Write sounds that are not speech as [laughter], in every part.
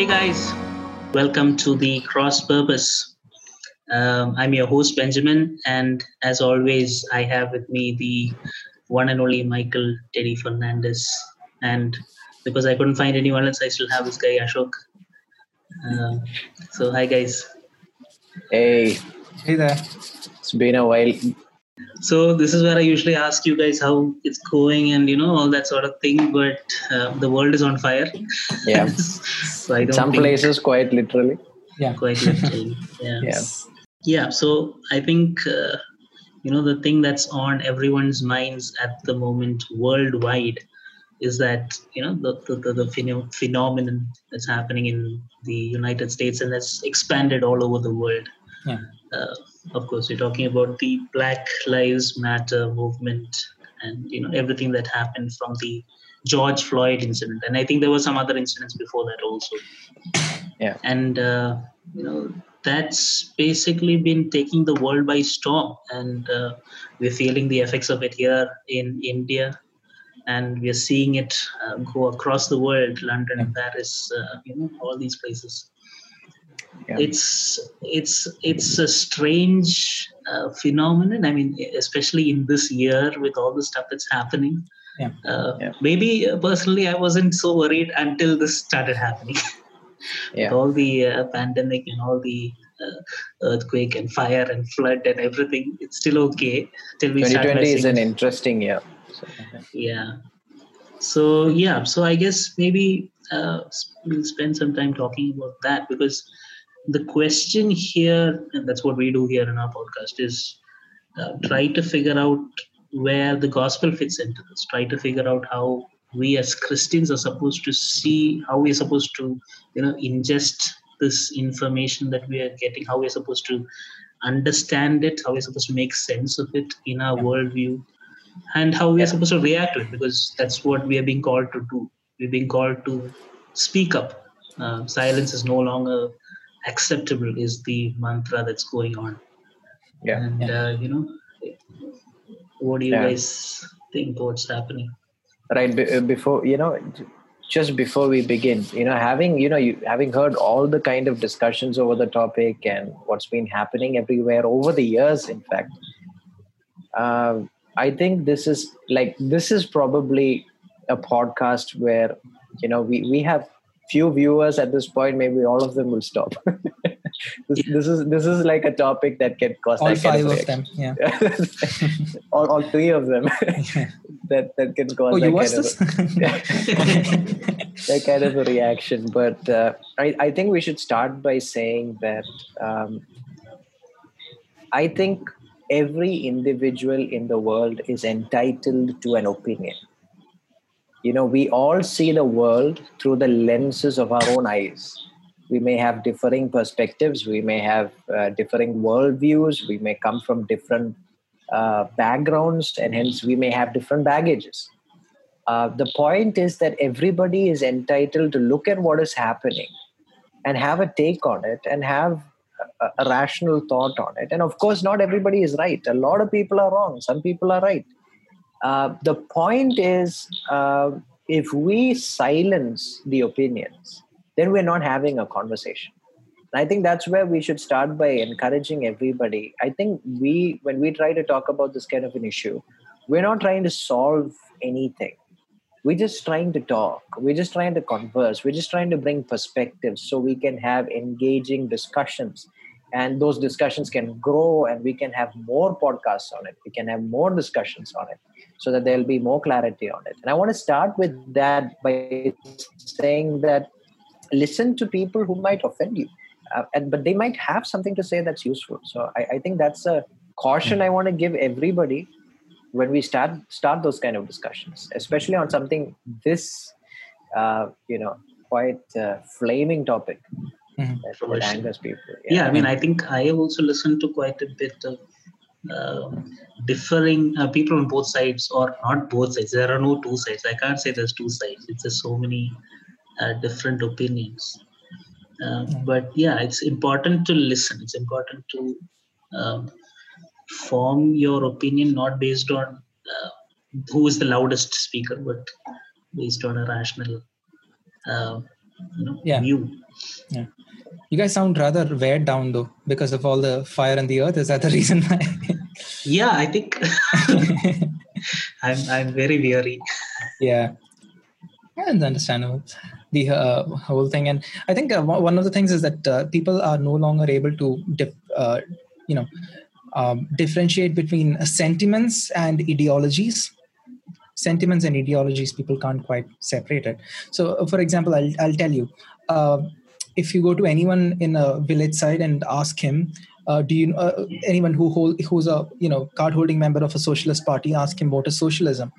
Hey guys, welcome to the Cross Purpose. Um, I'm your host Benjamin, and as always, I have with me the one and only Michael Teddy Fernandez. And because I couldn't find anyone else, I still have this guy Ashok. Um, so hi guys. Hey, Hey there. it's been a while. So this is where I usually ask you guys how it's going and you know all that sort of thing. But uh, the world is on fire. Yeah. [laughs] so I don't Some think places, quite literally. Yeah. quite literally. [laughs] Yeah. Yeah. Yeah. So I think uh, you know the thing that's on everyone's minds at the moment worldwide is that you know the the, the, the pheno- phenomenon that's happening in the United States and that's expanded all over the world. Yeah. Uh, of course, we're talking about the Black Lives Matter movement and you know everything that happened from the George Floyd incident, and I think there were some other incidents before that also. Yeah. And uh, you know that's basically been taking the world by storm, and uh, we're feeling the effects of it here in India, and we're seeing it uh, go across the world, London, Paris, uh, you know, all these places Yeah. it's it's it's a strange uh, phenomenon i mean especially in this year with all the stuff that's happening Yeah. Uh, Yeah. maybe uh, personally i wasn't so worried until this started happening [laughs] Yeah. all the uh, pandemic and all the uh, earthquake and fire and flood and everything it's still okay till we start 2020 is an interesting year. So, yeah so yeah so i guess maybe uh, we'll spend some time talking about that because the question here and that's what we do here in our podcast is uh, try to figure out where the gospel fits into this. Try to figure out how we as christians are supposed to see how we're supposed to you know ingest this information that we are getting how we're supposed to understand it how we're supposed to make sense of it in our worldview and how we are supposed to react to it because that's what we are being called to do. We're being called to speak up. Uh, silence is no longer acceptable is the mantra that's going on Yeah. and uh, you know what do you Yeah. guys think what's happening right be- uh, before you know just before we begin you know having you know you having heard all the kind of discussions over the topic and what's been happening everywhere over the years in fact um, i think this is like this is probably a podcast where you know we we have few viewers at this point maybe all of them will stop [laughs] this, this is this is like a topic that can cause All five of them. Yeah. [laughs] all, all three of them [laughs] that that can cause Oh, that you kind watched of this? that kind of a reaction. But uh, I, I think we should start by saying that um, I think every individual in the world is entitled to an opinion. You know, we all see the world through the lenses of our own eyes. We may have differing perspectives, we may have uh, differing worldviews, we may come from different uh, backgrounds, and hence we may have different baggages. Uh, the point is that everybody is entitled to look at what is happening and have a take on it and have a, a rational thought on it. And of course, not everybody is right. A lot of people are wrong. Some people are right. Uh, the point is, uh, if we silence the opinions, then we're not having a conversation. And I think that's where we should start by encouraging everybody. I think we, when we try to talk about this kind of an issue, we're not trying to solve anything. We're just trying to talk. We're just trying to converse. We're just trying to bring perspectives so we can have engaging discussions. And those discussions can grow and we can have more podcasts on it. We can have more discussions on it so that there'll be more clarity on it. And i want to start with that by saying that listen to people who might offend you uh, and but they might have something to say that's useful. So i, I think that's a caution i want to give everybody when we start start those kind of discussions especially on something this uh, you know quite uh, flaming topic Mhm. that, For that sure. angers people. Yeah i mean i think i have also listened to quite a bit of uh, differing uh, people on both sides or not both sides. There are no two sides. I can't say there's two sides. It's just so many uh, different opinions. Uh, but yeah it's important to listen. It's important to um, form your opinion not based on uh, who is the loudest speaker but based on a rational uh, you know, Yeah. view You guys sound rather weighed down though because of all the fire and the earth. Is that the [laughs] reason why? Yeah, I think [laughs] I'm I'm very weary. yeah and understandable the uh, whole thing and i think uh, one of the things is that uh, people are no longer able to dif- uh, you know um, differentiate between sentiments and ideologies sentiments and ideologies people can't quite separate it so uh, for example i'll, I'll tell you uh, if you go to anyone in a village side and ask him uh, do you uh, anyone who hold, who's a you know card holding member of a socialist party ask him what is socialism.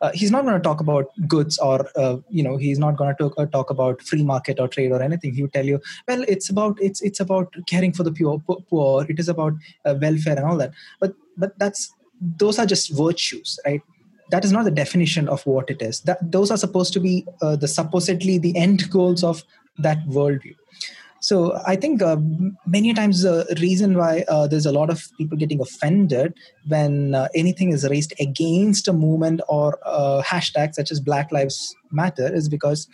Uh, he's not going to talk about goods or uh, you know he's not going to talk, uh, talk about free market or trade or anything. He would tell you well it's about it's it's about caring for the poor poor. It is about uh, welfare and all that. But but that's those are just virtues right? That is not the definition of what it is. That those are supposed to be the supposedly the end goals of that worldview so I think uh, many times the reason why uh, there's a lot of people getting offended when uh, anything is raised against a movement or a hashtag such as Black Lives Matter is because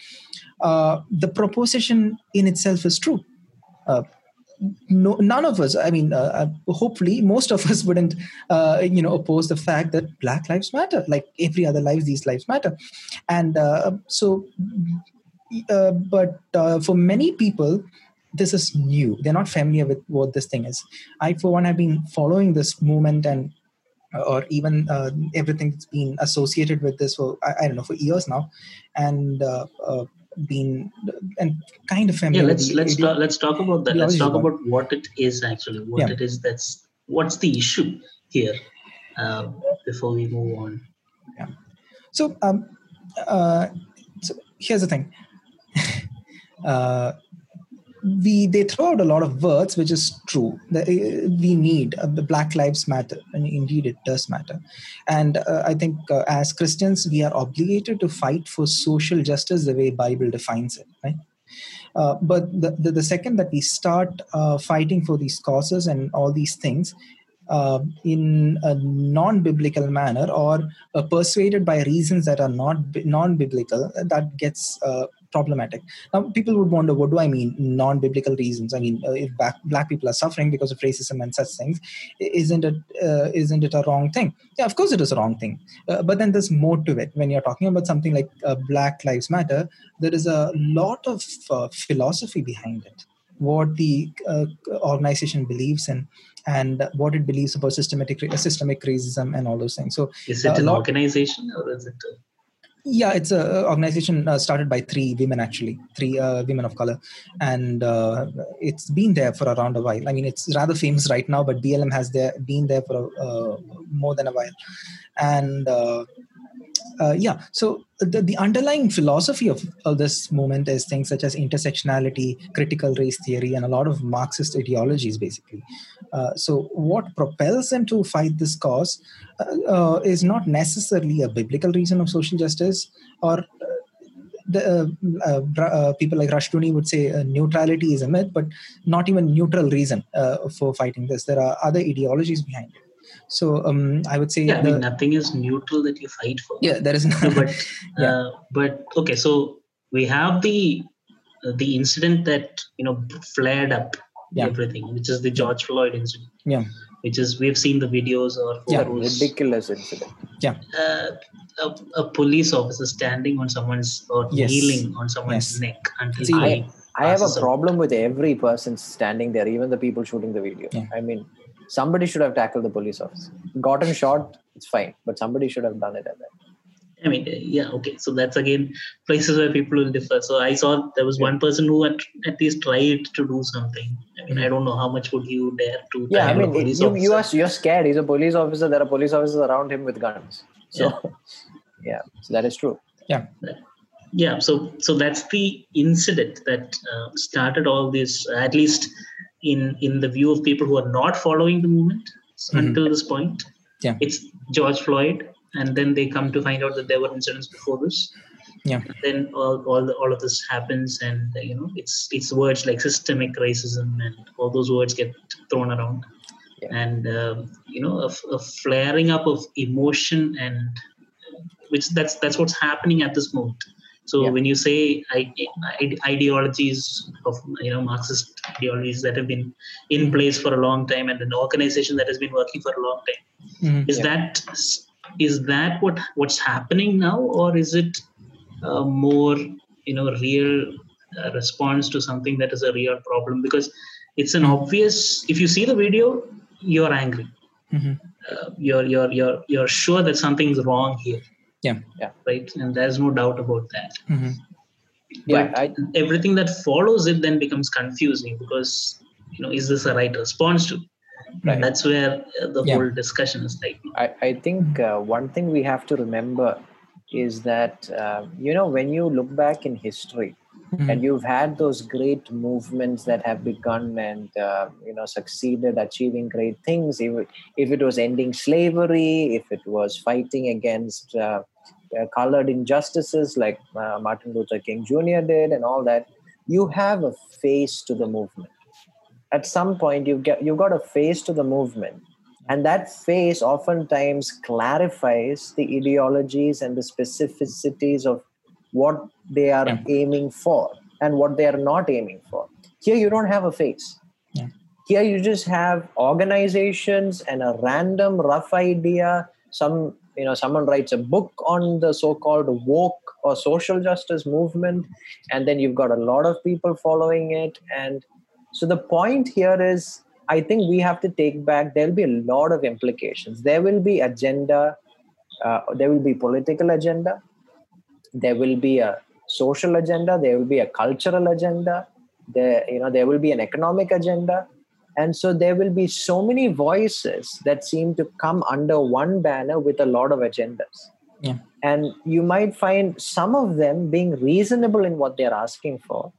uh, the proposition in itself is true. Uh, no, none of us, I mean, uh, hopefully, most of us [laughs] wouldn't, you know, oppose the fact that Black Lives Matter. Like every other life, these lives matter, and so. but for many people, this is new. They're not familiar with what this thing is. I for one have been following this movement and uh, or even uh, everything that's been associated with this for I, I don't know for years now. And uh, uh, been and kind of familiar yeah let's let's talk, let's talk about that. Let's talk about what it is actually. What yeah. it is that's what's the issue here uh, before we move on? Yeah. So um uh so here's the thing. [laughs] Uh we they throw out a lot of words which is true. Uh, we need uh, black lives matter and indeed it does matter. And uh, i think uh, as christians we are obligated to fight for social justice the way bible defines it right? Uh, but the, the, the, second that we start uh, fighting for these causes and all these things in a non-biblical manner or persuaded by reasons that are not non-biblical that gets problematic. Now, people would wonder, what do I mean, non-biblical reasons? I mean, uh, if black, black people are suffering because of racism and such things, isn't it uh, not it a wrong thing? Yeah, of course it is a wrong thing. Uh, but then there's more to it. When you're talking about something like uh, Black Lives Matter, there is a lot of uh, philosophy behind it. What the uh, organization believes in, and what it believes about systematic systemic racism and all those things. So, is it an organization or is it? A- yeah, it's a organization uh, started by three women actually, three uh, women of color, and uh, it's been there for around a while. I mean, it's rather famous right now, but BLM has there been there for uh, more than a while, and uh, uh, yeah so the, the underlying philosophy of, of this movement is things such as intersectionality critical race theory and a lot of marxist ideologies basically uh, so what propels them to fight this cause uh, uh is not necessarily a biblical reason of social justice or uh, the uh, uh, people like Rushdoony would say uh, neutrality is a myth, but not even neutral reason for fighting this. There are other ideologies behind it. So um, I would say yeah, the, I mean nothing is neutral that you fight for. Yeah, there is. No, but [laughs] yeah. uh, but okay, so we have the uh, the incident that you know flared up yeah. everything, which is the George Floyd incident. Yeah. Which is we've seen the videos or yeah, ridiculous incident. Yeah. Uh, a, a, police officer standing on someone's or yes. kneeling on someone's yes. neck until See, I, I have a problem with every person standing there, even the people shooting the video. Yeah. I mean, somebody should have tackled the police officer. Got him shot, it's fine, but somebody should have done it at that. I mean, yeah, okay. So that's again places where people will differ. So I saw there was one person who at, at least tried to do something. I mean, I don't know how much would you dare to. Yeah, I mean, you, you are you're scared. He's a police officer. There are police officers around him with guns. So, yeah, [laughs] yeah so that is true. Yeah. Yeah. So so that's the incident that uh, started all this. At least in in the view of people who are not following the movement mm-hmm. until this point. Yeah, it's George Floyd, and then they come to find out that there were incidents before this. Yeah. And then all all, the, all of this happens, and you know, it's it's words like systemic racism and all those words get thrown around, yeah. and um, you know, a, a flaring up of emotion and which that's that's what's happening at this moment So Yeah. when you say ideologies of you know Marxist ideologies that have been in place for a long time and an organization that has been working for a long time, Mhm. is Yeah. that is that what what's happening now, or is it uh, more you know real uh, response to something that is a real problem? Because it's an obvious. If you see the video, you're angry. Mhm. Uh, you're you're you're you're sure that something's wrong here. Yeah. yeah Right, and there's no doubt about that Mhm. Yeah, but I- everything that follows it then becomes confusing because you know is this a right response to Right. that's where uh, the Yeah. whole discussion is like I, I think uh, one thing we have to remember is that uh, you know when you look back in history Mhm. and you've had those great movements that have begun and uh, you know succeeded achieving great things. If it, if it was ending slavery if it was fighting against uh, uh, colored injustices like uh, martin luther king jr did and all that you have a face to the movement. At some point you get you've got a face to the movement. And that face oftentimes clarifies the ideologies and the specificities of what they are Yeah. aiming for and what they are not aiming for. Here you don't have a face. Yeah. here you just have organizations and a random rough idea. Some you know someone writes a book on the so-called woke or social justice movement and then you've got a lot of people following it. And so the point here is i think we have to take back there'll be a lot of implications. There will be agenda uh, there will be political agenda there will be a social agenda there will be a cultural agenda there you know there will be an economic agenda. And so there will be so many voices that seem to come under one banner with a lot of agendas. Yeah. and you might find some of them being reasonable in what they're asking for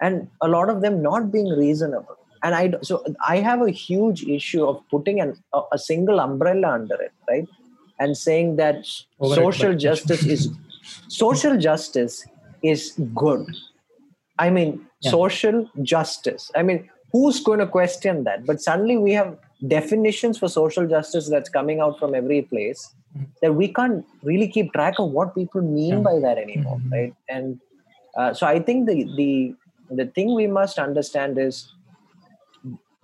and a lot of them not being reasonable. And i so i have a huge issue of putting an, a, a single umbrella under it right? And saying that Over social justice is [laughs] social justice is good i mean Yeah. social justice i mean who's going to question that but suddenly we have definitions for social justice that's coming out from every place Mhm. that we can't really keep track of what people mean Yeah. by that anymore Mhm. right and uh, so i think the the the thing we must understand is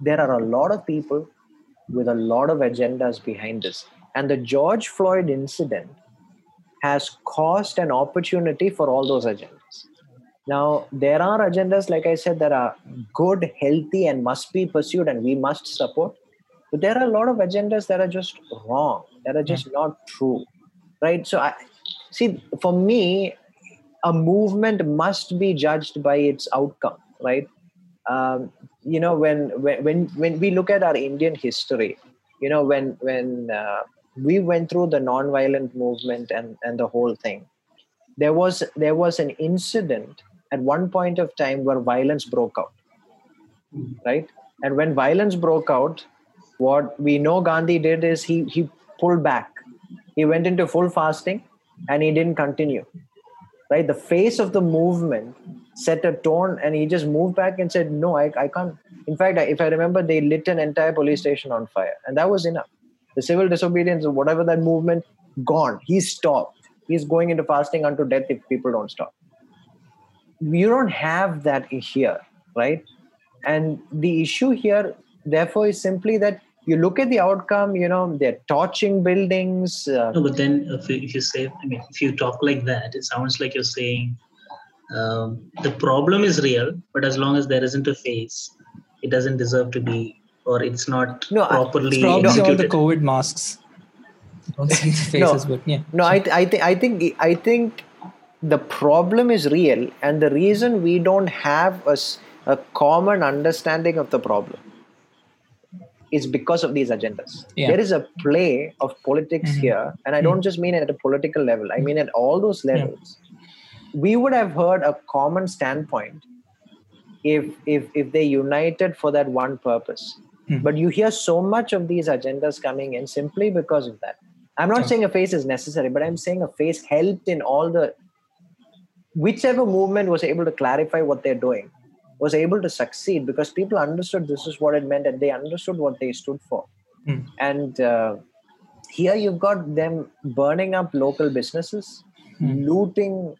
there are a lot of people with a lot of agendas behind this and the george floyd incident has caused an opportunity for all those agendas. Now there are agendas like i said that are good healthy and must be pursued and we must support. But there are a lot of agendas that are just wrong that are just not true right? So i see for me a movement must be judged by its outcome right? Um, you know when, when when when we look at our indian history you know when when uh, we went through the non-violent movement and and the whole thing. There was there was an incident at one point of time where violence broke out right? And when violence broke out what we know gandhi did is he he pulled back. He went into full fasting and he didn't continue right? The face of the movement set a tone and he just moved back and said no i, I can't. In fact if i remember they lit an entire police station on fire and that was enough the civil disobedience or whatever that movement gone. He stopped. He's going into fasting unto death if people don't stop. You don't have that here right? And the issue here therefore is simply that you look at the outcome you know they're torching buildings uh, no but then if you, if you say i mean if you talk like that it sounds like you're saying um, the problem is real but as long as there isn't a face it doesn't deserve to be or it's not No, I- properly It's probably all the COVID masks. Don't see the faces, but yeah. No, I, th- I think I think I think the problem is real, and the reason we don't have a, a common understanding of the problem is because of these agendas. Yeah. There is a play of politics Mhm. here, and I don't just mean at a political level. I mean at all those Yeah. levels. We would have heard a common standpoint if if if they united for that one purpose. Hmm. But you hear so much of these agendas coming in simply because of that. I'm not saying a face is necessary, but I'm saying a face helped in all the whichever movement was able to clarify what they're doing was able to succeed because people understood this is what it meant and they understood what they stood for. Hmm. And uh, here you've got them burning up local businesses, Hmm. looting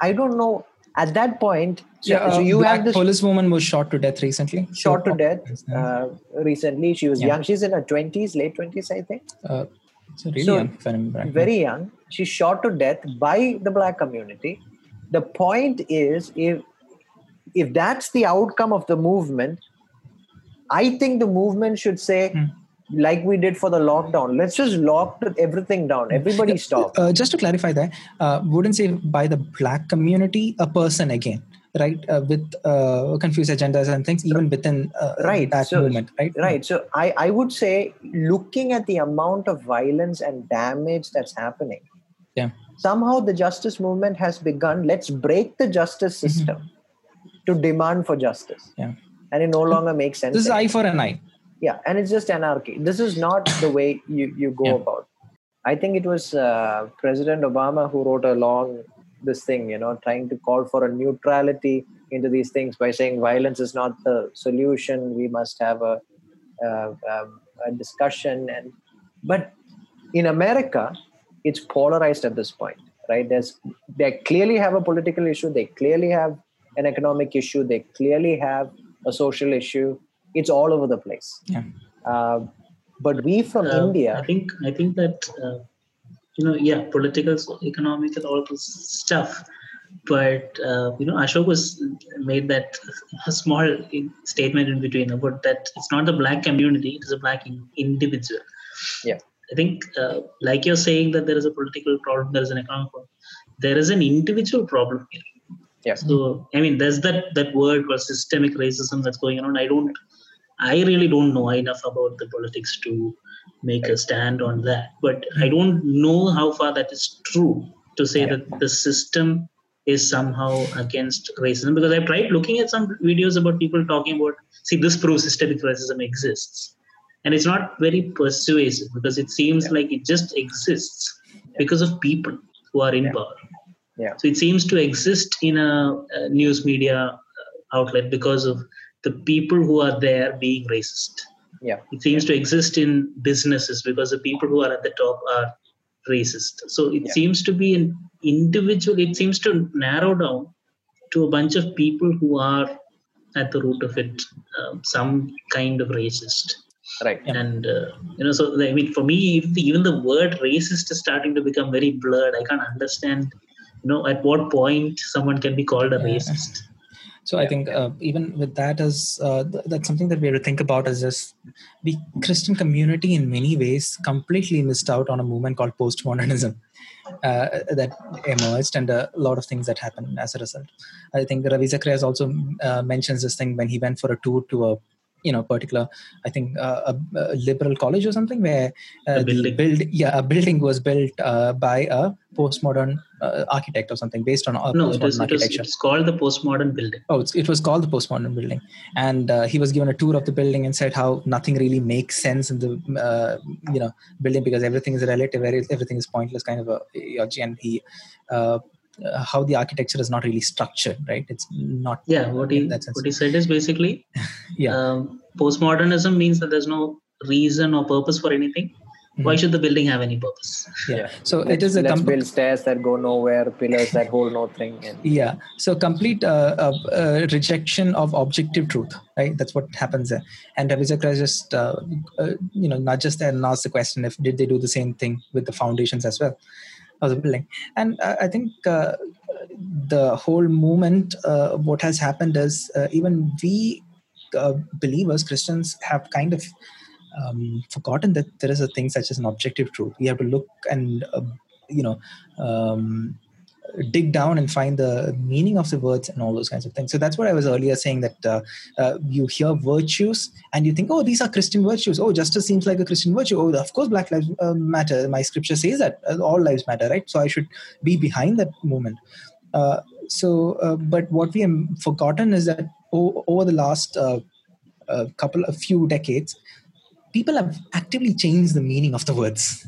I don't know. At that point, so, yeah, uh, so you black have this police woman was shot to death recently. shot to death uh, recently. She was Yeah. young. She's in her twenties, late twenties, I think. Uh, so really So, young, if I remember right. Very young. She's shot to death by the black community. The point is, if if that's the outcome of the movement, I think the movement should say, Hmm. Like we did for the lockdown, let's just lock everything down. Everybody stop. Uh, just to clarify that, uh, wouldn't say by the black community, a person again, right? Uh, with uh, confused agendas and things, even within uh, Right, that so- movement, right? Right. So I, I would say, looking at the amount of violence and damage that's happening, Yeah. somehow the justice movement has begun. Let's break the justice Mm-hmm. system to demand for justice. Yeah. And it no longer makes sense. This is eye for an eye. Yeah and it's just anarchy. This is not the way you you go Yeah. about. I think it was uh, president obama who wrote a long this thing you know trying to call for a neutrality into these things by saying violence is not the solution. We must have a, uh, um, a discussion. And but in america it's polarized at this point right? There's they clearly have a political issue. They clearly have an economic issue. They clearly have a social issue it's all over the place Yeah. uh, but we from Uh, india I think I think that uh, you know, yeah, political, so economic, and all this stuff. But uh, you know, Ashok was made that a small statement in between about that it's not the black community; it is a black in- individual. Yeah. I think, uh, like you're saying, that there is a political problem, there is an economic problem. There is an individual problem here. Yes. So I mean, there's that that word called systemic racism that's going on. I don't, I really don't know enough about the politics to make a stand on that. But I don't know how far that is true to say that the system is somehow against racism because I've tried looking at some videos about people talking about see this proves systemic racism exists. And it's not very persuasive because it seems Yeah. like it just exists because of people who are in Yeah. power. Yeah. So it seems to exist in a, a news media outlet because of the people who are there being racist. Yeah. It seems to exist in businesses because the people who are at the top are racist. So it Yeah. seems to be an individual, it seems to narrow down to a bunch of people who are at the root of it, um, some kind of racist. right Yeah. And, uh, you know, so I mean, for me, even the, even the word racist is starting to become very blurred. I can't understand, you know, at what point someone can be called a Yeah. racist. So I think uh, even with that as uh, th- that's something that we have to think about is just the Christian community in many ways completely missed out on a movement called postmodernism uh, that emerged and a lot of things that happened as a result. I think Ravi Zacharias also uh, mentions this thing when he went for a tour to a you know particular I think uh, a, a liberal college or something where uh, A the building. build yeah a building was built uh, by a postmodern uh, architect or something based on a No, it postmodern it was architecture. it's called the postmodern building. Oh, it's, it was called the postmodern building, and uh, he was given a tour of the building and said how nothing really makes sense in the uh, you know building because everything is relative, everything is pointless, kind of a ideology, and he uh, how the architecture is not really structured, right? It's not Yeah, what he that sense. what he said is basically [laughs] Yeah. um, postmodernism means that there's no reason or purpose for anything. Why Mhm. should the building have any purpose? yeah. Yeah. So it let's, is a let's com- build stairs that go nowhere pillars that hold nothing and yeah so complete uh, uh, uh, rejection of objective truth right that's what happens there and Ravi Zacharias just uh, uh, you know not just there and asked the question if did they do the same thing with the foundations as well of the building and uh, i think uh, the whole movement uh, what has happened is uh, even we uh, believers christians have kind of um, forgotten that there is a thing such as an objective truth. We have to look and uh, you know um, dig down and find the meaning of the words and all those kinds of things. So that's what I was earlier saying that uh, uh, you hear virtues and you think, oh, these are Christian virtues. Oh, justice seems like a Christian virtue. Oh, of course, Black Lives uh, Matter. My scripture says that uh, all lives matter, right? So I should be behind that movement. Uh, so, uh, but what we have forgotten is that o- over the last couple, a few decades, people have actively changed the meaning of the words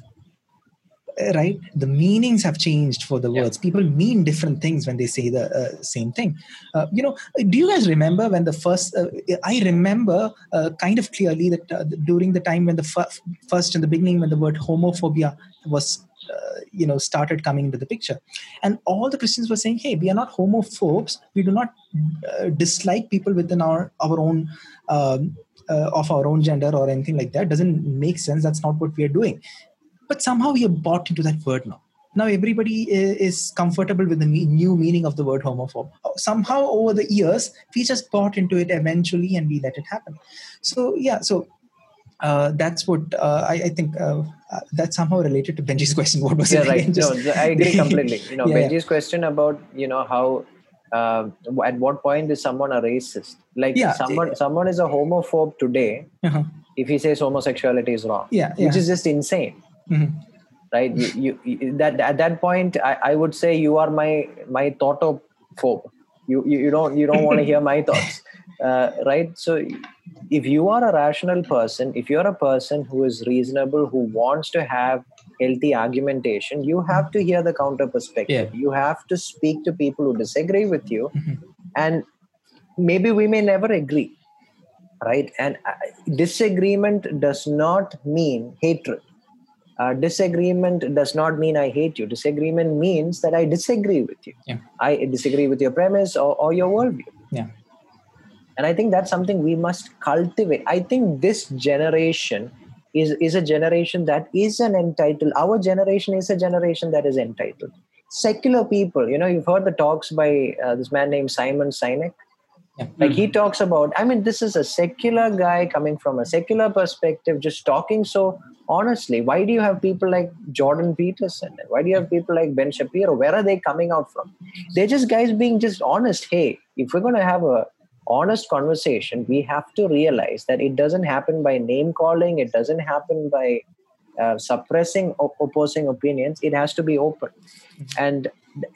right? The meanings have changed for the Yeah. words. People mean different things when they say the uh, same thing. Uh, you know do you guys remember when the first uh, i remember uh, kind of clearly that uh, during the time when the fir- first in the beginning when the word homophobia was uh, you know started coming into the picture. And all the christians were saying hey we are not homophobes. We do not uh, dislike people within our our own um, uh, of our own gender or anything like that. Doesn't make sense. That's not what we are doing but somehow we have bought into that word now now everybody is comfortable with the new meaning of the word homophobe somehow over the years we just bought into it eventually and we let it happen so yeah so uh, that's what uh, I, I, think uh, uh that's somehow related to Benji's [laughs] question. What was yeah, it? right. Just, no, I agree completely. [laughs] You know, yeah, Benji's yeah. question about you know how uh, at what point is someone a racist? Like yeah, someone someone is a homophobe today uh-huh. if he says homosexuality is wrong. Yeah, which is just insane. Mm-hmm. Right? You, you, that at that point I, I would say you are my my thoughtophobe. You, you you don't you don't want to hear my [laughs] thoughts. Uh, right? So if you are a rational person if you're a person who is reasonable who wants to have healthy argumentation you have to hear the counter perspective. Yeah. you have to speak to people who disagree with you mm-hmm. and maybe we may never agree. Right? And uh, disagreement does not mean hatred uh, disagreement does not mean I hate you. Disagreement means that I disagree with you. Yeah. I disagree with your premise or, or your worldview. Yeah. And I think that's something we must cultivate. I think this generation is, is a generation that is an entitled. Our generation is a generation that is entitled. Secular people, you know, you've heard the talks by uh, this man named Simon Sinek. Yeah. Like he talks about, I mean, this is a secular guy coming from a secular perspective, just talking so honestly why do you have people like jordan peterson? Why do you have people like ben shapiro? Where are they coming out from? They're just guys being just honest. Hey if we're going to have a honest conversation we have to realize that it doesn't happen by name calling. It doesn't happen by uh, suppressing opposing opinions. It has to be open. And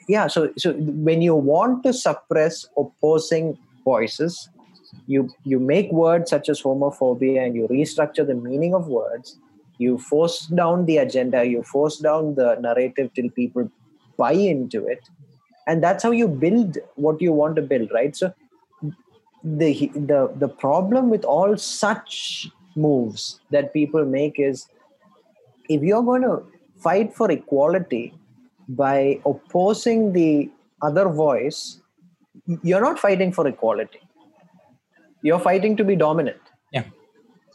yeah so so when you want to suppress opposing voices you you make words such as homophobia and you restructure the meaning of words you force down the agenda you force down the narrative till people buy into it. And that's how you build what you want to build right? So the the the problem with all such moves that people make is if you're going to fight for equality by opposing the other voice you're not fighting for equality. You're fighting to be dominant. Yeah.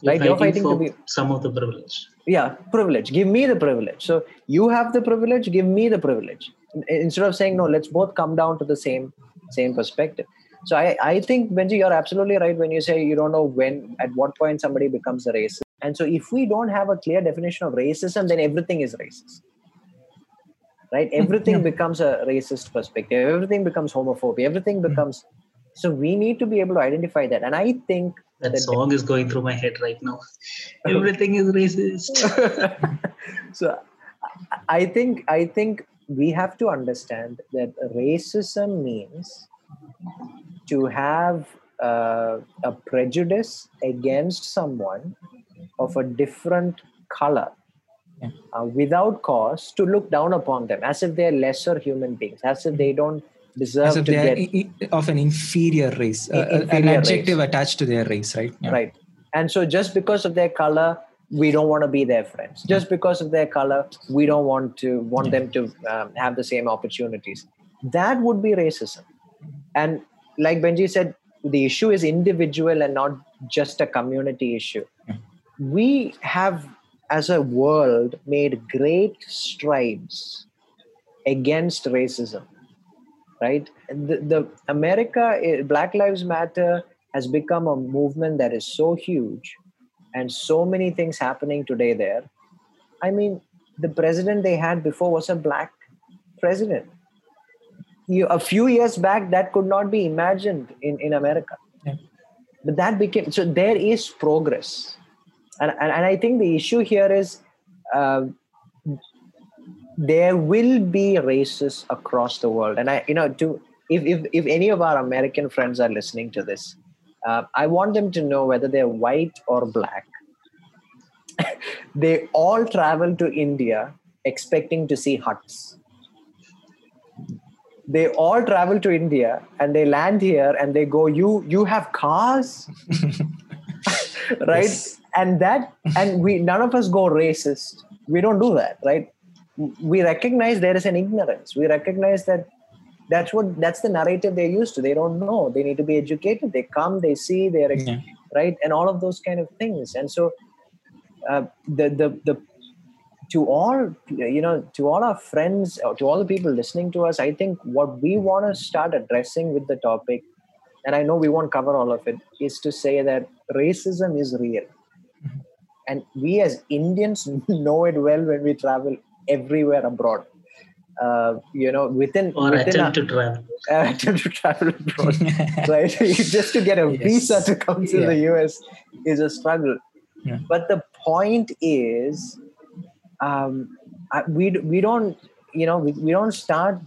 You're right? Fighting you're fighting to be some of the privilege yeah privilege. Give me the privilege. So you have the privilege give me the privilege. Instead of saying no let's both come down to the same same perspective. So i i think benji you're absolutely right when you say you don't know when at what point somebody becomes a racist. And so if we don't have a clear definition of racism then everything is racist. Right? Hmm, everything yeah. becomes a racist perspective. Everything becomes homophobia. Everything hmm. becomes so we need to be able to identify that. And i think that, song is going through my head right now. [laughs] Everything is racist. [laughs] so I think I think we have to understand that racism means to have uh, a prejudice against someone of a different color yeah. uh, without cause to look down upon them as if they're lesser human beings, as if they don't deserve to get of an inferior race, inferior an adjective race. attached to their race, right? Yeah. Right. And so just because of their color, we don't want to be their friends. Just because of their color, we don't want to want yeah. them to um, have the same opportunities. That would be racism. And like Benji said, the issue is individual and not just a community issue. Yeah. We have, as a world, made great strides against racism right? The, the america eh, black lives matter has become a movement that is so huge and so many things happening today there. I mean the president they had before was a black president. You, a few years back that could not be imagined in, in america. Yeah. but that became so there is progress. And, and, and i think the issue here is uh, there will be races across the world. And i you know to if if, if any of our american friends are listening to this uh, i want them to know whether they're white or black. [laughs] They all travel to india expecting to see huts. They all travel to india and they land here and they go you you have cars? [laughs] [laughs] Right? Yes. and that and we none of us go racist. We don't do that right we recognize there is an ignorance. We recognize that that's what that's the narrative they're used to. They don't know. They need to be educated. They come they see they're Yeah. right? And all of those kind of things. And so uh, the the the to all you know to all our friends or to all the people listening to us i think what we want to start addressing with the topic and i know we won't cover all of it is to say that racism is real. And we as indians [laughs] know it well when we travel everywhere abroad uh, you know within Or within attempt our- to travel. uh, [laughs] attempt to travel abroad [laughs] right just to get a Yes. visa to come to the us is a struggle Yeah. but the point is um, I- we we don't you know we, we don't start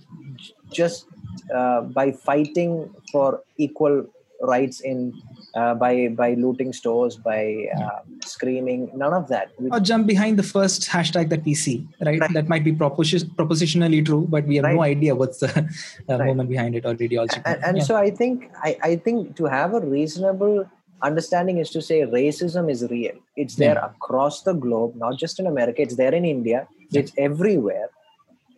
just uh, by fighting for equal rights in uh, by by looting stores by uh, screaming none of that or jump behind the first hashtag that we see, right? Right. That might be proposi- propositionally true, but we have no idea what's the uh, Right. moment behind it or ideology. and, and Yeah. so i think I, I think to have a reasonable understanding is to say racism is real it's there Yeah. across the globe not just in america it's there in india it's everywhere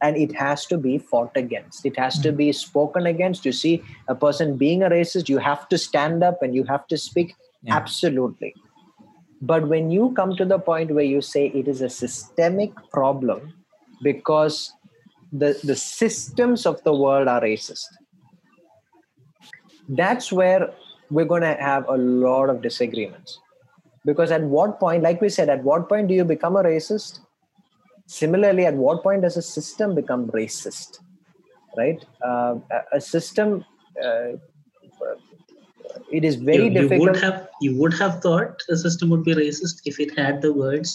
and it has to be fought against it has to Mm. be spoken against you see a person being a racist you have to stand up and you have to speak Yeah. absolutely but when you come to the point where you say it is a systemic problem because the the systems of the world are racist that's where we're going to have a lot of disagreements. Because at what point like we said at what point do you become a racist? Similarly at what point does a system become racist right? Uh, a- system uh, it is very you, you difficult would have you would have thought the system would be racist if it had the words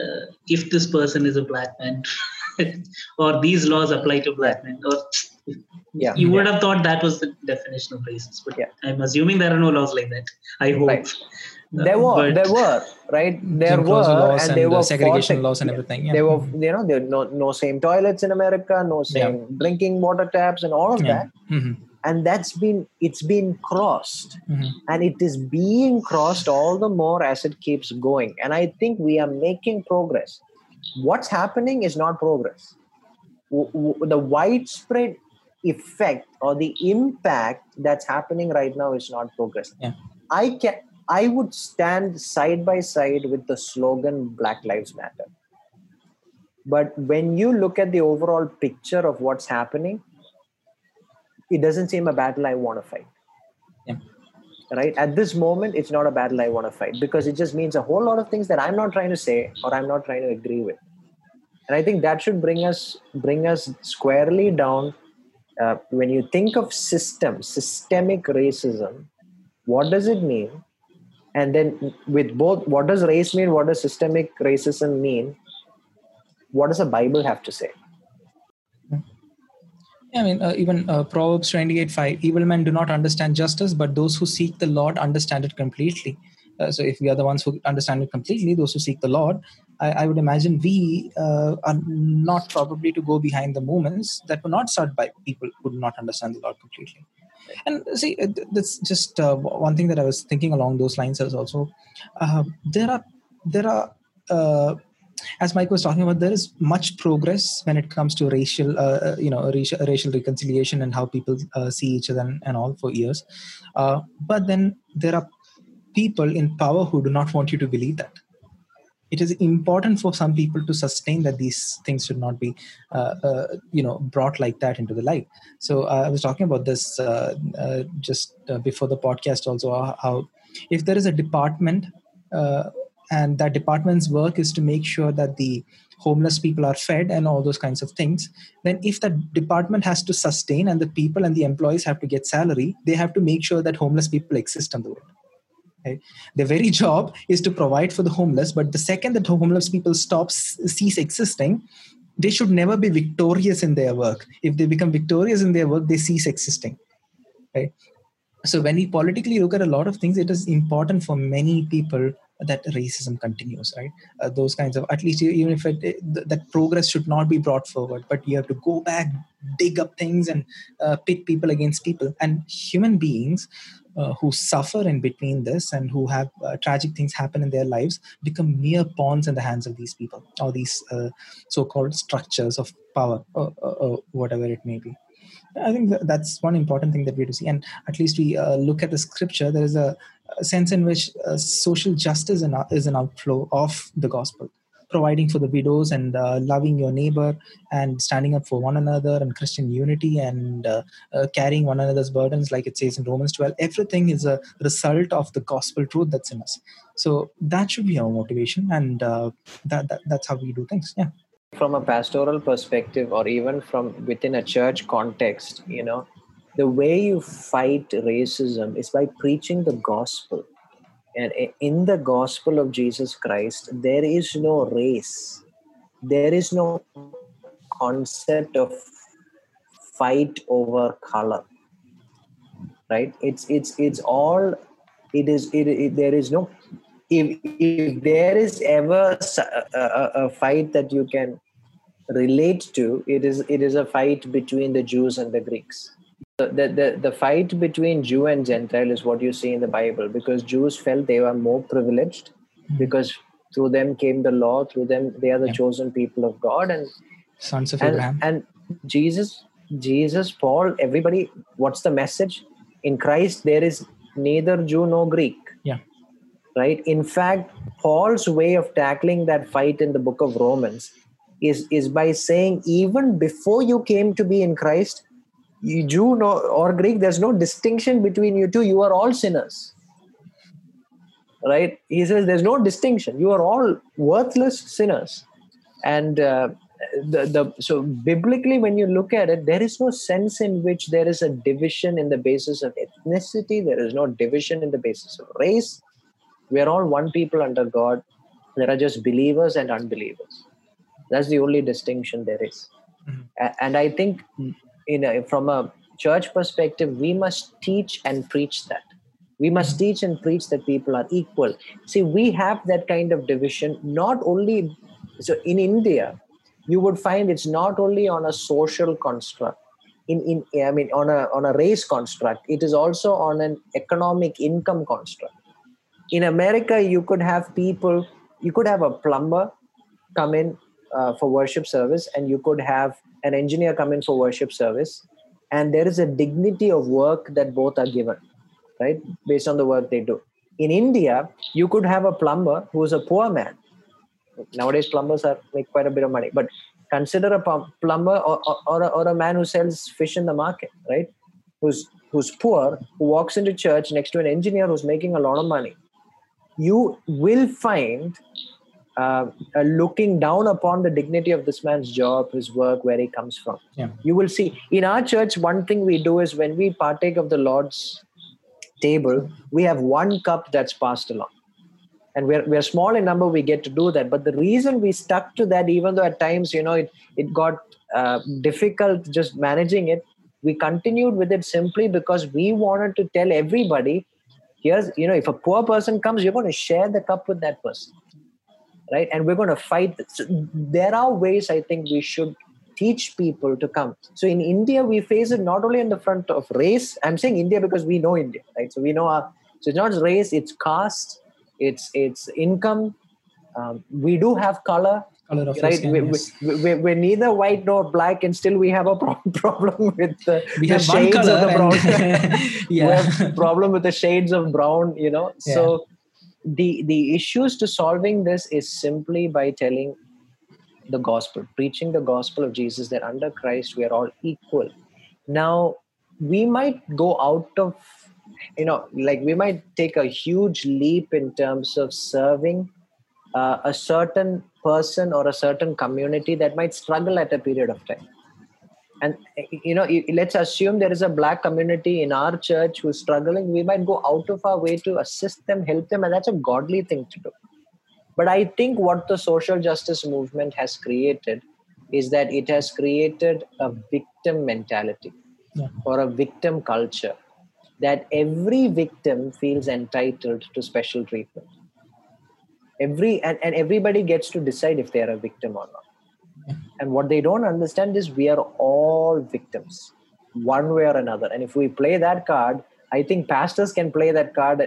uh, if this person is a black man [laughs] or these laws apply to black men or Yeah. you would have thought that was the definition of racist but Yeah. i'm assuming there are no laws like that i hope Right. Uh, there were but- there were right there Jim were Crow laws and they uh, were segregation fought- laws and everything. Yeah. they were you know there were no, no same toilets in america no same drinking water taps and all of Yeah. that Mhm. And that's been it's been crossed. Mhm. and it is being crossed all the more as it keeps going. And i think we are making progress. What's happening is not progress. W- w- the widespread effect or the impact that's happening right now is not progress. Yeah. i can i would stand side by side with the slogan black lives matter. But when you look at the overall picture of what's happening it doesn't seem a battle i want to fight. Yeah. right? At this moment it's not a battle i want to fight because it just means a whole lot of things that i'm not trying to say or i'm not trying to agree with. And i think that should bring us bring us squarely down uh, when you think of system systemic racism what does it mean? And then with both what does race mean what does systemic racism mean? What does the bible have to say I mean, uh, even uh, Proverbs 28 5 evil men do not understand justice, but those who seek the Lord understand it completely. Uh, so, if we are the ones who understand it completely, those who seek the Lord, I, I would imagine we uh, are not probably to go behind the movements that were not started by people who do not understand the Lord completely. And see, uh, that's just uh, one thing that I was thinking along those lines as also there are there are as Mike was talking about, there is much progress when it comes to racial, uh, you know, racial, racial reconciliation and how people uh, see each other and, and all for years. Uh, but then there are people in power who do not want you to believe that. It is important for some people to sustain that these things should not be, uh, uh, you know, brought like that into the light. So uh, I was talking about this uh, uh, just uh, before the podcast. Also, how- if there is a department uh, and that department's work is to make sure that the homeless people are fed and all those kinds of things. Then if that department has to sustain and the people and the employees have to get salary they have to make sure that homeless people exist on the world right? their very [laughs] job is to provide for the homeless but the second that homeless people stop cease existing they should never be victorious in their work. If they become victorious in their work they cease existing right? So when we politically look at a lot of things it is important for many people that racism continues right? Uh, those kinds of at least even if it, it, that progress should not be brought forward but you have to go back dig up things and uh, pit people against people. And human beings uh, who suffer in between this and who have uh, tragic things happen in their lives become mere pawns in the hands of these people or these uh, so-called structures of power or, or, or, whatever it may be. I think that's one important thing that we have to see. And at least we uh, look at the scripture. There is a sense in which uh, social justice is an outflow of the gospel providing for the widows and uh, loving your neighbor and standing up for one another and Christian unity and uh, uh, carrying one another's burdens, like it says in Romans 12. Everything is a result of the gospel truth that's in us. So that should be our motivation, and uh, that, that that's how we do things. Yeah. From a pastoral perspective, or even from within a church context, you know, the way you fight racism is by preaching the gospel and in the gospel of Jesus Christ, there is no race, there is no concept of fight over color. Right? It's it's it's all. It is. It, it there is no. If if there is ever a, a, a fight that you can relate to, it is it is a fight between the Jews and the Greeks the, the, the fight between Jew and Gentile is what you see in the Bible because Jews felt they were more privileged mm-hmm. because through them came the law, through them they are the yeah. chosen people of God and sons of and, Abraham. And Jesus, Jesus, Paul, everybody, what's the message? In Christ there is neither Jew nor Greek. Yeah. Right? In fact, Paul's way of tackling that fight in the book of Romans is, is by saying, even before you came to be in Christ, Jew or Greek, there's no distinction between you two. You are all sinners. Right? He says there's no distinction. You are all worthless sinners. And uh, the, the so biblically, when you look at it, there is no sense in which there is a division in the basis of ethnicity. There is no division in the basis of race. We are all one people under God. There are just believers and unbelievers. That's the only distinction there is. Mm-hmm. And I think in a, from a church perspective, we must teach and preach that. We must teach and preach that people are equal. See, we have that kind of division not only so in India, you would find it's not only on a social construct, in, in I mean on a on a race construct, it is also on an economic income construct. In America, you could have people, you could have a plumber come in uh, for worship service, and you could have an engineer come in for worship service and there is a dignity of work that both are given right based on the work they do. In india you could have a plumber who is a poor man. Nowadays plumbers are make quite a bit of money but consider a plumber or, or, or, a, or a man who sells fish in the market right who's who's poor who walks into church next to an engineer who's making a lot of money. You will find uh, uh, looking down upon the dignity of this man's job, his work, where he comes from. Yeah. You will see in our church, one thing we do is when we partake of the Lord's table, we have one cup that's passed along. And we're, we're small in number, we get to do that. But the reason we stuck to that, even though at times, you know, it, it got uh, difficult just managing it, we continued with it simply because we wanted to tell everybody here's, you know, if a poor person comes, you're going to share the cup with that person right and we're going to fight so there are ways i think we should teach people to come so in india we face it not only in the front of race i'm saying india because we know india right so we know our so it's not race it's caste it's it's income um, we do have color right skin, we, yes. we, we, are neither white nor black and still we have a [laughs] problem with the, we the have shades of the brown yeah. [laughs] [laughs] we have problem with the shades of brown you know yeah. so the the issues to solving this is simply by telling the gospel preaching the gospel of jesus that under christ we are all equal. Now we might go out of you know like we might take a huge leap in terms of serving uh, a certain person or a certain community that might struggle at a period of time and you know let's assume there is a black community in our church who's struggling we might go out of our way to assist them help them and that's a godly thing to do. But i think what the social justice movement has created is that it has created a victim mentality yeah. or a victim culture that every victim feels entitled to special treatment. Every and, and everybody gets to decide if they are a victim or not and what they don't understand is we are all victims, one way or another. And if we play that card, I think pastors can play that card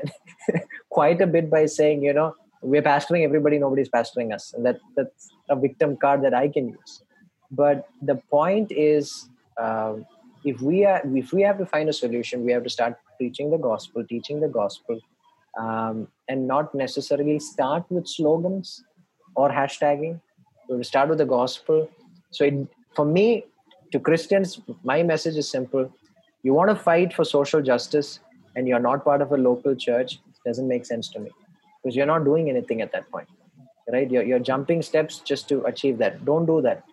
[laughs] quite a bit by saying, you know, we're pastoring everybody, nobody's pastoring us. And that, that's a victim card that I can use. But the point is, um, if we are if we have to find a solution, we have to start preaching the gospel, teaching the gospel, um, and not necessarily start with slogans or hashtagging. We will start with the gospel. So it, for me, to Christians, my message is simple: you want to fight for social justice, and you're not part of a local church. Doesn't make sense to me because you're not doing anything at that point, right? You're, you're jumping steps just to achieve that. Don't do that.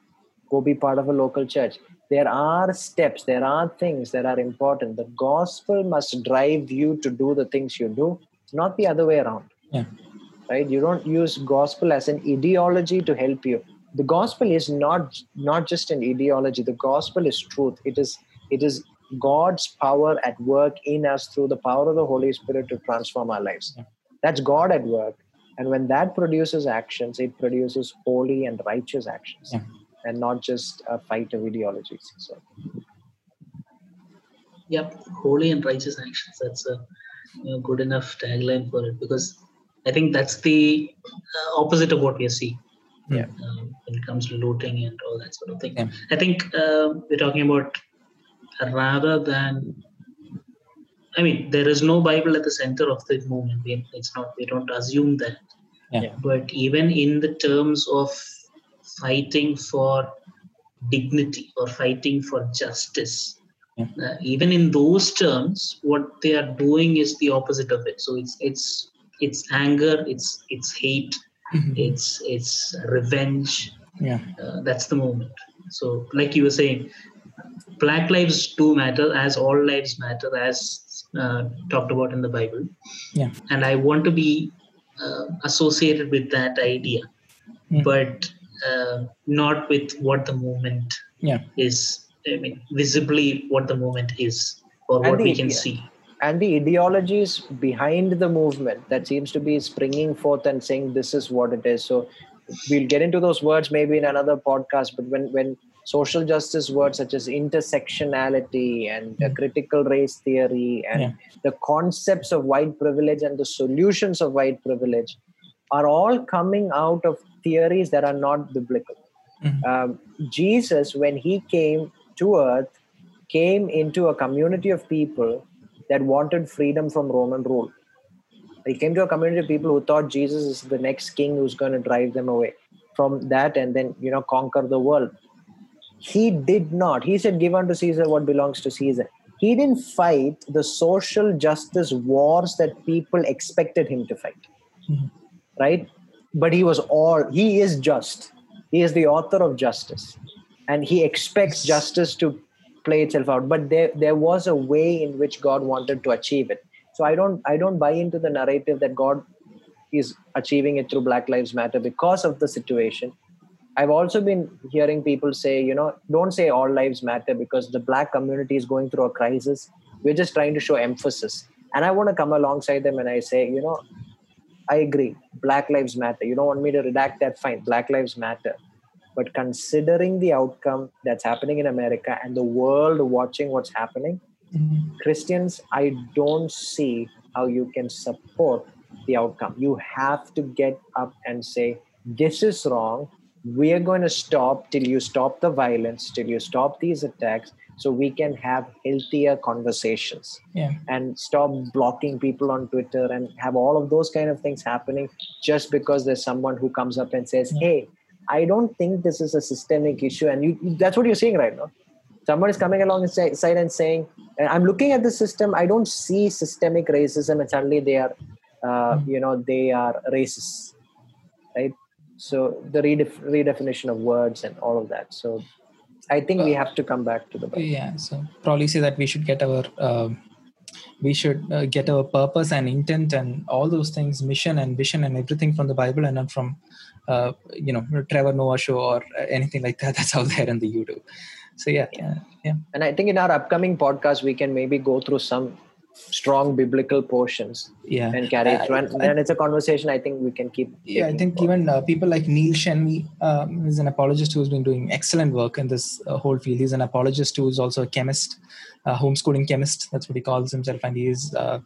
Go be part of a local church there are steps there are things that are important the gospel must drive you to do the things you do not the other way around yeah. Right? You don't use gospel as an ideology to help you. The gospel is not not just an ideology. The gospel is truth. It is it is god's power at work in us through the power of the holy spirit to transform our lives. That's god at work. And when that produces actions it produces holy and righteous actions yeah. and not just a fight of ideologies. So, yep, holy and righteous actions. That's a you know, good enough tagline for it because I think that's the uh, opposite of what we are seeing. Yeah. Um, when it comes to looting and all that sort of thing. Yeah. I think uh, we're talking about rather than. I mean, there is no Bible at the center of the movement. We, it's not. We don't assume that. Yeah. But even in the terms of fighting for dignity or fighting for justice. Yeah. Uh, even in those terms, what they are doing is the opposite of it. So it's it's it's anger, it's it's hate, Mhm. it's it's revenge. yeah Uh, that's the moment. So, like you were saying, Black lives do matter, as all lives matter, as uh, talked about in the Bible. Yeah. And I want to be uh, associated with that idea, Mm. but uh, not with what the movement yeah is. I mean, visibly what the movement is, or what we can yeah. see. And the ideologies behind the movement that seems to be springing forth and saying this is what it is. So we'll get into those words maybe in another podcast. But when when social justice words such as intersectionality and uh, critical race theory and Yeah. the concepts of white privilege and the solutions of white privilege are all coming out of theories that are not biblical. Mhm. Um, Jesus, when he came to earth, came into a community of people that wanted freedom from Roman rule. He came to a community of people who thought Jesus is the next king who's going to drive them away from that and then, you know, conquer the world. He did not. He said, Give unto Caesar what belongs to Caesar. He didn't fight the social justice wars that people expected him to fight. Mhm. Right? But he was all, he is just. He is the author of justice. And he expects justice to play itself out. But there, there was a way in which God wanted to achieve it. So I don't I don't buy into the narrative that God is achieving it through Black Lives Matter because of the situation. I've also been hearing people say, you know, don't say all lives matter because the black community is going through a crisis. We're just trying to show emphasis. And I want to come alongside them and I say, you know, I agree. Black lives matter. You don't want me to redact that? Fine. Black lives matter. But considering the outcome that's happening in America and the world watching what's happening, Mhm. Christians, I don't see how you can support the outcome. You have to get up and say, This is wrong. We are going to stop till you stop the violence, till you stop these attacks, so we can have healthier conversations yeah and stop blocking people on Twitter and have all of those kind of things happening just because there's someone who comes up and says, Yeah. Hey, I don't think this is a systemic issue. And you, that's what you're seeing right now. Someone is coming along and side and saying, "And I'm looking at the system, I don't see systemic racism, and suddenly they are, uh, you know, they are racist, right? So the redef- redefinition of words and all of that. So I think we have to come back to the Bible. yeah so probably say that we should get our um we should uh, get our purpose and intent and all those things mission and vision and everything from the bible and not from uh, you know trevor noah show or uh, anything like that [laughs] that's out there in the youtube so yeah yeah, yeah. And I think in our upcoming podcast, we can maybe go through some strong biblical portions yeah and carry it through. And, I- and it's a conversation I think we can keep. yeah, I think forward. even uh, people like Neil Shenvi um, is an apologist who's been doing excellent work in this uh, whole field. He's an apologist who is also a chemist, a homeschooling chemist. That's what he calls himself, and he is uh,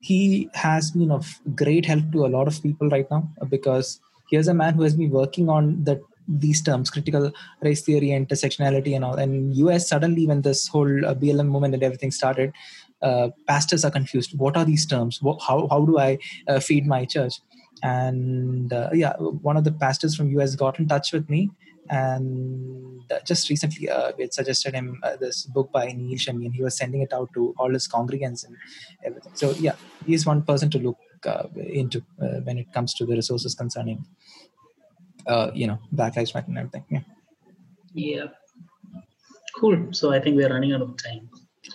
he has been of great help to a lot of people right now uh, because here's a man who has been working on the these terms critical race theory intersectionality and all. And us suddenly when this whole uh, blm movement and everything started uh, pastors are confused. What are these terms? What, how, how do i uh, feed my church? And uh, yeah one of the pastors from us got in touch with me and uh, just recently uh, it suggested him uh, this book by Neil Shenvi and he was sending it out to all his congregants and everything. So yeah he's one person to look into uh, when it comes to the resources concerning uh, you know Black Lives Matter and everything yeah Yeah. Cool. So I think we're running out of time.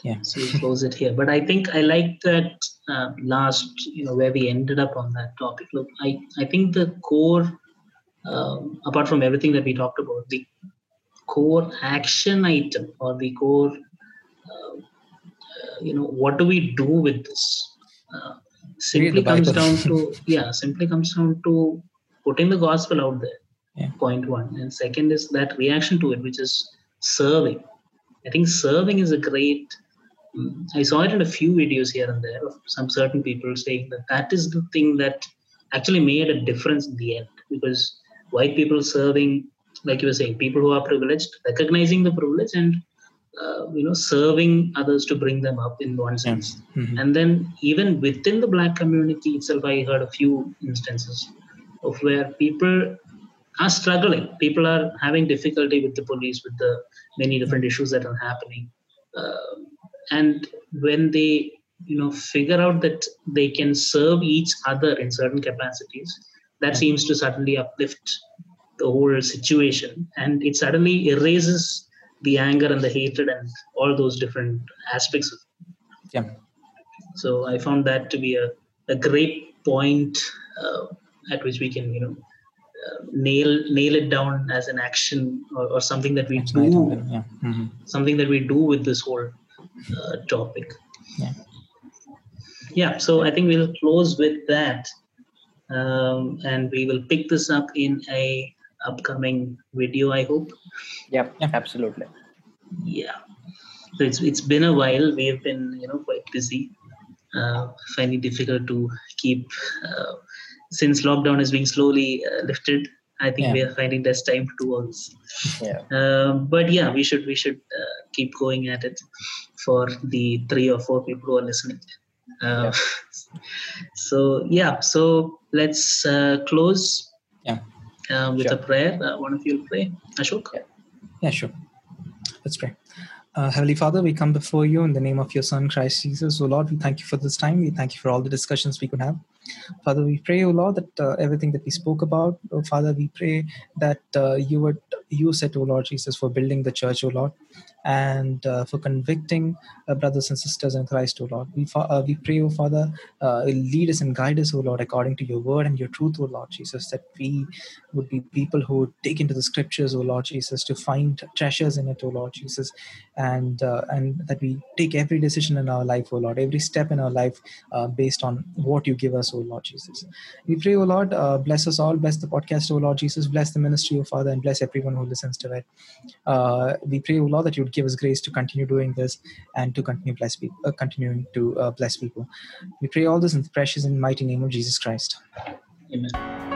yeah So we'll close it here. But I think I like that uh, last, you know, where we ended up on that topic. Look, I, I think the core, um, apart from everything that we talked about, the core action item or the core, uh, uh, you know, what do we do with this? Simply comes down to, [laughs] yeah, simply comes down to putting the gospel out there. Yeah. Point one. And second is that reaction to it, which is serving. I think serving is a great. mm, I saw it in a few videos here and there of some certain people saying that that is the thing that actually made a difference in the end because white people serving, like you were saying, people who are privileged, recognizing the privilege and uh, you know serving others to bring them up in one sense. Mhm. And then even within the black community itself, I heard a few instances of where people are struggling. People are having difficulty with the police, with the many different issues that are happening. Uh, and when they, you know, figure out that they can serve each other in certain capacities, that seems to suddenly uplift the whole situation, and it suddenly erases the anger and the hatred and all those different aspects of it. yeah So I found that to be a, a great point uh, at which we can, you know, uh, nail nail it down as an action or, or something that we Action item, do, yeah Mhm. something that we do with this whole uh, topic. Yeah. Yeah. So I think we'll close with that, um, and we will pick this up in a upcoming video. I hope. Yep, Yeah. absolutely. yeah so it's it's been a while we have been you know quite busy uh, finding it difficult to keep uh, since lockdown is being slowly uh, lifted i think Yeah. we are finding less time to do all this Yeah. um, but yeah we should we should uh, keep going at it for the three or four people who are listening uh, [laughs] so yeah so let's uh, close Yeah. Uh, with Sure. a prayer uh, one of you will pray ashok Yeah. Yeah, sure. Let's pray. Uh, Heavenly Father, we come before you in the name of your Son, Christ Jesus. Oh Lord, we thank you for this time. We thank you for all the discussions we could have. Father, we pray, oh Lord, that uh, everything that we spoke about, oh Father, we pray that uh, you would use it, oh Lord Jesus, for building the church, oh Lord, and uh, for convicting uh, brothers and sisters in Christ, oh Lord. We, uh, we pray, oh Father, uh, lead us and guide us, oh Lord, according to your word and your truth, oh Lord Jesus, that we would be people who would dig into the scriptures, oh Lord Jesus, to find treasures in it, oh Lord Jesus, and uh, and that we take every decision in our life, oh Lord, every step in our life uh, based on what you give us, oh Lord Jesus. We pray, oh Lord, bless us all, bless the podcast, oh Lord Jesus, bless the ministry, oh Father, and bless everyone who listens to it. We pray, oh Lord, that you give us grace to continue doing this and to continue bless people, uh, continuing to uh, bless people. We pray all this in the precious and mighty name of Jesus Christ. amen